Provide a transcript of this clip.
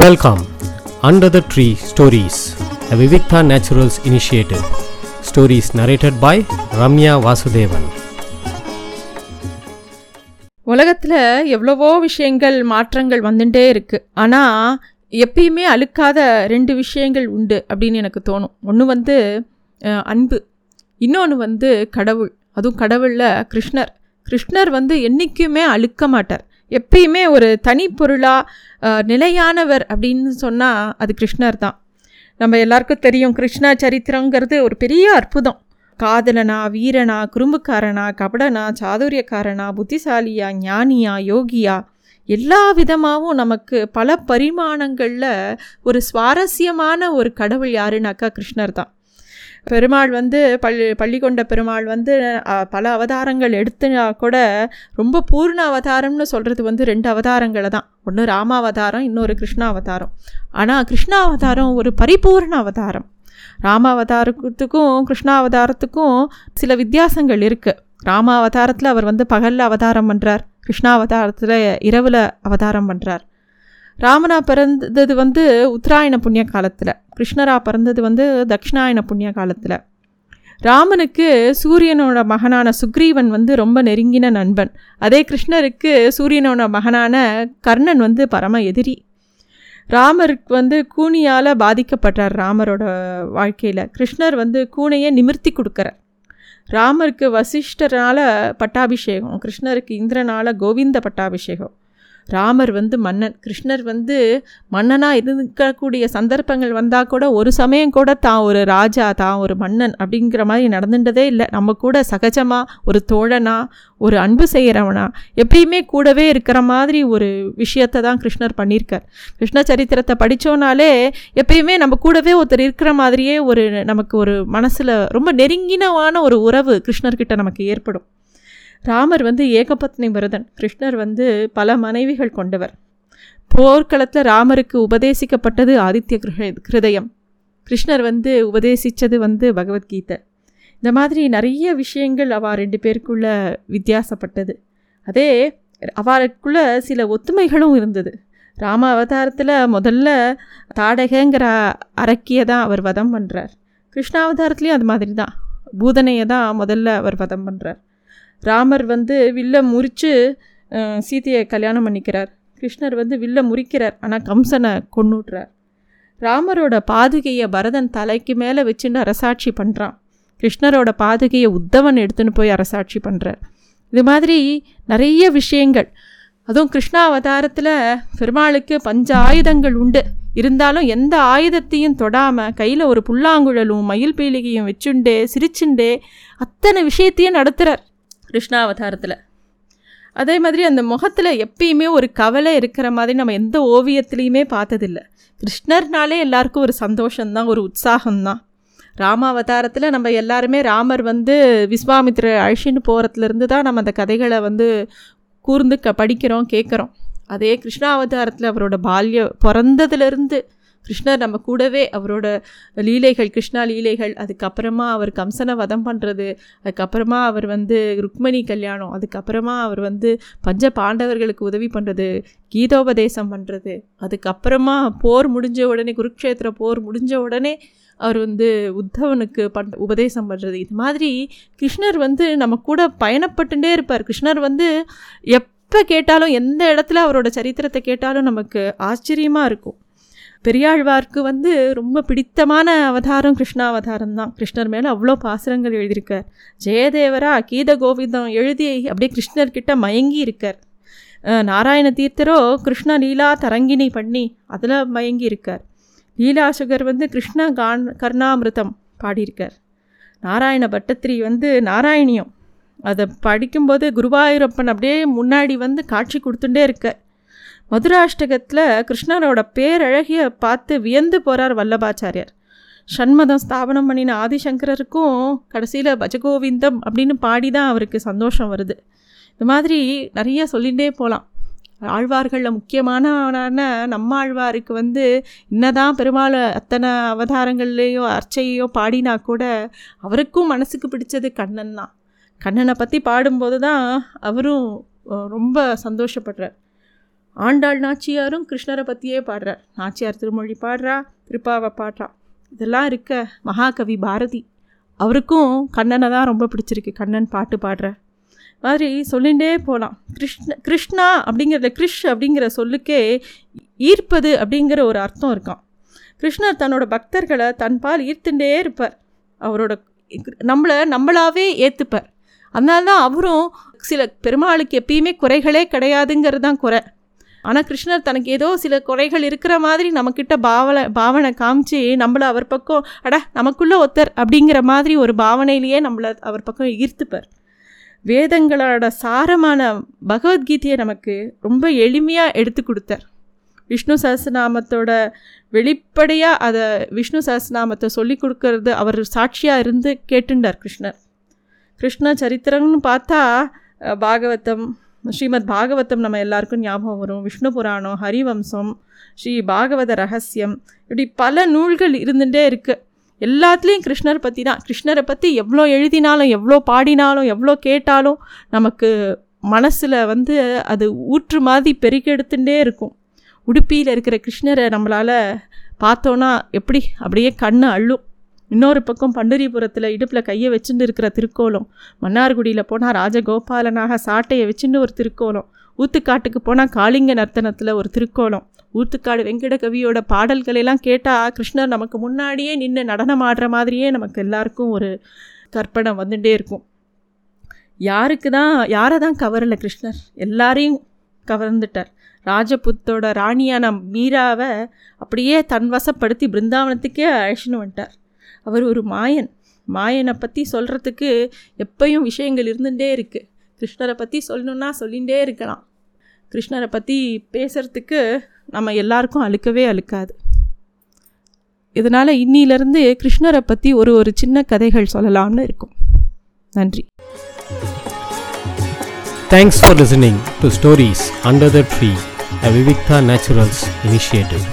Welcome under the tree stories the Vivikta naturals initiative Stories narrated by Ramya Vasudevan உலகத்தில் எவ்வளவோ விஷயங்கள் மாற்றங்கள் வந்துட்டே இருக்குது ஆனால் எப்பயுமே அழுக்காத ரெண்டு விஷயங்கள் உண்டு அப்படின்னு எனக்கு தோணும். ஒன்று வந்து அன்பு. இன்னொன்று வந்து கடவுள். அதுவும் கடவுளில் கிருஷ்ணர். கிருஷ்ணர் வந்து என்றைக்குமே அழுக்க மாட்டார். எப்பயுமே ஒரு தனி பொருளாக நிலையானவர் அப்படின்னு சொன்னால் அது கிருஷ்ணர் தான். நம்ம எல்லாருக்கும் தெரியும் கிருஷ்ணா சரித்திரங்கிறது ஒரு பெரிய அற்புதம். காதலனா வீரனா குறும்புக்காரனா கபடனா சாதுரியக்காரனா புத்திசாலியா ஞானியா யோகியா எல்லா விதமாகவும் நமக்கு பல பரிமாணங்களில் ஒரு சுவாரஸ்யமான ஒரு கடவுள் யாருனாக்கா கிருஷ்ணர் தான். பெருமாள் வந்து பள்ளி பள்ளி கொண்ட பெருமாள் வந்து பல அவதாரங்கள் எடுத்துனா கூட ரொம்ப பூர்ண அவதாரம்னு சொல்கிறது வந்து ரெண்டு அவதாரங்களை தான். ஒன்று ராமாவதாரம் இன்னொரு கிருஷ்ணாவதாரம். ஆனால் கிருஷ்ணாவதாரம் ஒரு பரிபூர்ண அவதாரம். ராமாவதாரத்துக்கும் கிருஷ்ணாவதாரத்துக்கும் சில வித்தியாசங்கள் இருக்குது ராமாவதாரத்தில் அவர் வந்து பகலில் அவதாரம் பண்ணுறார் கிருஷ்ணாவதாரத்தில் இரவில் அவதாரம் பண்ணுறார் ராமனா பிறந்தது வந்து உத்தராயண புண்ணிய காலத்தில். கிருஷ்ணரா பிறந்தது வந்து தக்ஷிணாயன புண்ணிய காலத்தில். ராமனுக்கு சூரியனோட மகனான சுக்ரீவன் வந்து ரொம்ப நெருங்கின நண்பன். அதே கிருஷ்ணருக்கு சூரியனோட மகனான கர்ணன் வந்து பரம எதிரி. ராமருக்கு வந்து கூனியால் பாதிக்கப்பட்டார் ராமரோட வாழ்க்கையில். கிருஷ்ணர் வந்து கூனையை நிமிர்த்தி கொடுக்குறார். ராமருக்கு வசிஷ்டரால் பட்டாபிஷேகம் கிருஷ்ணருக்கு இந்திரனால கோவிந்த பட்டாபிஷேகம் ராமர் வந்து மன்னன் கிருஷ்ணர் வந்து மன்னனாக இருக்கக்கூடிய சந்தர்ப்பங்கள் வந்தால் கூட ஒரு சமயம் கூட தான் ஒரு ராஜா தான் ஒரு மன்னன் அப்படிங்கிற மாதிரி நடந்துட்டதே இல்லை. நம்ம கூட சகஜமாக ஒரு தோழனா ஒரு அன்பு செய்கிறவனா எப்பயுமே கூடவே இருக்கிற மாதிரி ஒரு விஷயத்தை தான் கிருஷ்ணர் பண்ணியிருக்கார். கிருஷ்ண சரித்திரத்தை படித்தோனாலே எப்பயுமே நம்ம கூடவே ஒருத்தர் இருக்கிற மாதிரியே ஒரு நமக்கு ஒரு மனசில் ரொம்ப நெருங்கினவான ஒரு உறவு கிருஷ்ணர்கிட்ட நமக்கு ஏற்படும். ராமர் வந்து ஏகபத்னி விரதன். கிருஷ்ணர் வந்து பல மனைவிகள் கொண்டவர். போர்க்களத்தில் ராமருக்கு உபதேசிக்கப்பட்டது ஆதித்ய கிருதயம். கிருஷ்ணர் வந்து உபதேசித்தது வந்து பகவத்கீதை. இந்த மாதிரி நிறைய விஷயங்கள் அவ ரெண்டு பேருக்குள்ள வித்தியாசப்பட்டது. அதே அவருக்குள்ள சில ஒத்துமைகளும் இருந்தது. ராம அவதாரத்தில் முதல்ல தாடகைங்கிற அரக்கியை தான் அவர் வதம் பண்ணுறார் கிருஷ்ணாவதாரத்துலேயும் அது மாதிரி தான் பூதனையை தான் முதல்ல அவர் வதம் பண்ணுறார் ராமர் வந்து வில்ல முறித்து சீதையை கல்யாணம் பண்ணிக்கிறார். கிருஷ்ணர் வந்து வில்ல முறிக்கிறார் ஆனால் கம்சனை கொண்டுட்றார் ராமரோட பாதுகையை பரதன் தலைக்கு மேலே வச்சுன்னு அரசாட்சி பண்ணுறான் கிருஷ்ணரோட பாதுகையை உத்தவன் எடுத்துன்னு போய் அரசாட்சி பண்ணுறார் இது மாதிரி நிறைய விஷயங்கள். அதுவும் கிருஷ்ணா அவதாரத்தில் பெருமாளுக்கு பஞ்ச ஆயுதங்கள் உண்டு. இருந்தாலும் எந்த ஆயுதத்தையும் தொடாமல் கையில் ஒரு புல்லாங்குழலும் மயில் பீலிகையும் வச்சுண்டே சிரிச்சுண்டே அத்தனை விஷயத்தையும் நடத்துகிறார் கிருஷ்ணாவதாரத்தில். அதே மாதிரி அந்த முகத்தில் எப்பயுமே ஒரு கவலை இருக்கிற மாதிரி நம்ம எந்த ஓவியத்துலேயுமே பார்த்ததில்ல. கிருஷ்ணர்னாலே எல்லாருக்கும் ஒரு சந்தோஷம்தான் ஒரு உற்சாகம்தான். ராமாவதாரத்தில் நம்ம எல்லாருமே ராமர் வந்து விஸ்வாமித்ர அழிச்சின்னு போகிறதுலேருந்து தான் நம்ம அந்த கதைகளை வந்து கூர்ந்து க படிக்கிறோம் கேட்குறோம் அதே கிருஷ்ணாவதாரத்தில் அவரோட பால்ய பிறந்ததுலேருந்து கிருஷ்ணர் நம்ம கூடவே அவரோட லீலைகள் கிருஷ்ணா லீலைகள் அதுக்கப்புறமா அவர் கம்சனை வதம் பண்ணுறது அதுக்கப்புறமா அவர் வந்து ருக்மணி கல்யாணம் அதுக்கப்புறமா அவர் வந்து பஞ்ச பாண்டவர்களுக்கு உதவி பண்ணுறது கீதோபதேசம் பண்ணுறது அதுக்கப்புறமா போர் முடிஞ்ச உடனே குருக்ஷேத்திர போர் முடிஞ்ச உடனே அவர் வந்து உத்தவனுக்கு பண் உபதேசம் பண்ணுறது இது மாதிரி கிருஷ்ணர் வந்து நம்ம கூட பயணப்பட்டுட்டே இருப்பார். கிருஷ்ணர் வந்து எப்போ கேட்டாலும் எந்த இடத்துல அவரோட சரித்திரத்தை கேட்டாலும் நமக்கு ஆச்சரியமாக இருக்கும். பெரியாழ்வார்க்கு வந்து ரொம்ப பிடித்தமான அவதாரம் கிருஷ்ணாவதாரம் தான். கிருஷ்ணர் மேலே அவ்வளோ பாசுரங்கள் எழுதியிருக்கார். ஜெயதேவரா கீத கோவிந்தம் எழுதி அப்படியே கிருஷ்ணர்கிட்ட மயங்கி இருக்கார். நாராயண தீர்த்தரோ கிருஷ்ண லீலா தரங்கிணி பண்ணி அதில் மயங்கி இருக்கார். லீலாசுகர் வந்து கிருஷ்ண கான் கர்ணாமிருதம் பாடியிருக்கார். நாராயண பட்டத்திரி வந்து நாராயணியம். அதை படிக்கும்போது குருவாயூரப்பன் அப்படியே முன்னாடி வந்து காட்சி கொடுத்துட்டே இருக்கார். மதுராஷ்டகத்தில் கிருஷ்ணரோட பேரழகிய பார்த்து வியந்து போகிறார் வல்லபாச்சாரியார். சண்மதம் ஸ்தாபனம் பண்ணின ஆதிசங்கரருக்கும் கடைசியில் பஜகோவிந்தம் அப்படின்னு பாடி தான் அவருக்கு சந்தோஷம் வருது. இது மாதிரி நிறைய சொல்லிகிட்டே போகலாம் ஆழ்வார்களில் முக்கியமானவனான நம்ம ஆழ்வாருக்கு வந்து என்னதான் பெருமாள் அத்தனை அவதாரங்கள்லேயோ அர்ச்சையோ பாடினா கூட அவருக்கும் மனசுக்கு பிடிச்சது கண்ணன் தான். கண்ணனை பற்றி பாடும்போது தான் அவரும் ரொம்ப சந்தோஷப்படுறார். ஆண்டாள் நாச்சியாரும் கிருஷ்ணரை பற்றியே பாடுறார். நாச்சியார் திருமொழி பாடுறா திருப்பாவை பாடுறா. இதெல்லாம் இருக்க மகாகவி பாரதி. அவருக்கும் கண்ணனை தான் ரொம்ப பிடிச்சிருக்கு. கண்ணன் பாட்டு பாடுற மாதிரி சொல்லிகிட்டே போகலாம் கிருஷ்ண கிருஷ்ணா அப்படிங்கிறத கிருஷ் அப்படிங்கிற சொல்லுக்கே ஈர்ப்பது அப்படிங்கிற ஒரு அர்த்தம் இருக்கான் கிருஷ்ணர் தன்னோட பக்தர்களை தன் பால் ஈர்த்துட்டே இருப்பார். அவரோட நம்மளை நம்மளாவே ஏற்றுப்பார் அதனால தான் அவரும் சில பெருமாளுக்கு எப்பயுமே குறைகளே கிடையாதுங்கிறது தான் குறை. ஆனால் கிருஷ்ணர் தனக்கு ஏதோ சில குறைகள் இருக்கிற மாதிரி நம்மக்கிட்ட பாவனை பாவனை காமிச்சு நம்மளை அவர் பக்கம் அட நமக்குள்ளே ஒத்தர் அப்படிங்கிற மாதிரி ஒரு பாவனையிலேயே நம்மளை அவர் பக்கம் ஈர்த்துப்பார். வேதங்களோட சாரமான பகவத்கீதையை நமக்கு ரொம்ப எளிமையாக எடுத்து கொடுத்தார். விஷ்ணு சஹசிரநாமத்தோட வெளிப்படையாக அதை விஷ்ணு சஹசிரநாமத்தை சொல்லி கொடுக்கறது அவர் சாட்சியாக இருந்து கேட்டுண்டார் கிருஷ்ணர். கிருஷ்ண சரித்திரம்னு பார்த்தா பாகவதம் ஸ்ரீமத் பாகவதம் நம்ம எல்லாருக்கும் ஞாபகம் வரும். விஷ்ணு புராணம் ஹரிவம்சம் ஸ்ரீ பாகவத ரகசியம். இப்படி பல நூல்கள் இருந்துகிட்டே இருக்குது எல்லாத்துலேயும் கிருஷ்ணர் பற்றி தான் கிருஷ்ணரை பற்றி எவ்வளோ எழுதினாலும் எவ்வளோ பாடினாலும் எவ்வளோ கேட்டாலும் நமக்கு மனசில் வந்து அது ஊற்று மாதிரி பெருக்கெடுத்துட்டே இருக்கும். உடுப்பியில் இருக்கிற கிருஷ்ணரை நம்மளால் பார்த்தோன்னா எப்படி? அப்படியே கண்ணு அள்ளும். இன்னொரு பக்கம் பண்டரிபுரத்தில் இடுப்பில் கையை வச்சுட்டு இருக்கிற திருக்கோலம். மன்னார்குடியில் போனால் ராஜகோபாலனாக சாட்டையை வச்சுட்டு ஒரு திருக்கோலம். ஊத்துக்காட்டுக்கு போனால் காளிங்க நர்த்தனத்தில் ஒரு திருக்கோலம். ஊத்துக்காடு வெங்கட கவியோட பாடல்களெல்லாம் கேட்டால் கிருஷ்ணர் நமக்கு முன்னாடியே நின்று நடனம் ஆடுற மாதிரியே நமக்கு எல்லாருக்கும் ஒரு கற்பனை வந்துட்டே இருக்கும். யாருக்கு தான் யாரை தான் கவரலை கிருஷ்ணர்? எல்லாரையும் கவர்ந்துட்டார். ராஜபுத்தோட ராணியான மீராவை அப்படியே தன் வசப்படுத்தி பிருந்தாவனத்துக்கே அழைச்சின்னு வந்துட்டார். அவர் ஒரு மாயன். மாயனை பற்றி சொல்கிறதுக்கு எப்பயும் விஷயங்கள் இருந்துகிட்டே இருக்குது கிருஷ்ணரை பற்றி சொல்லணுன்னா சொல்லிகிட்டே இருக்கலாம். கிருஷ்ணரை பற்றி பேசுகிறதுக்கு நம்ம எல்லாருக்கும் அழுக்கவே அழுக்காது. இதனால் இன்னிலிருந்து கிருஷ்ணரை பற்றி ஒரு ஒரு சின்ன கதைகள் சொல்லலாம்னு இருக்கும். நன்றி. Thanks for listening to stories under the tree a Vivikta naturals initiative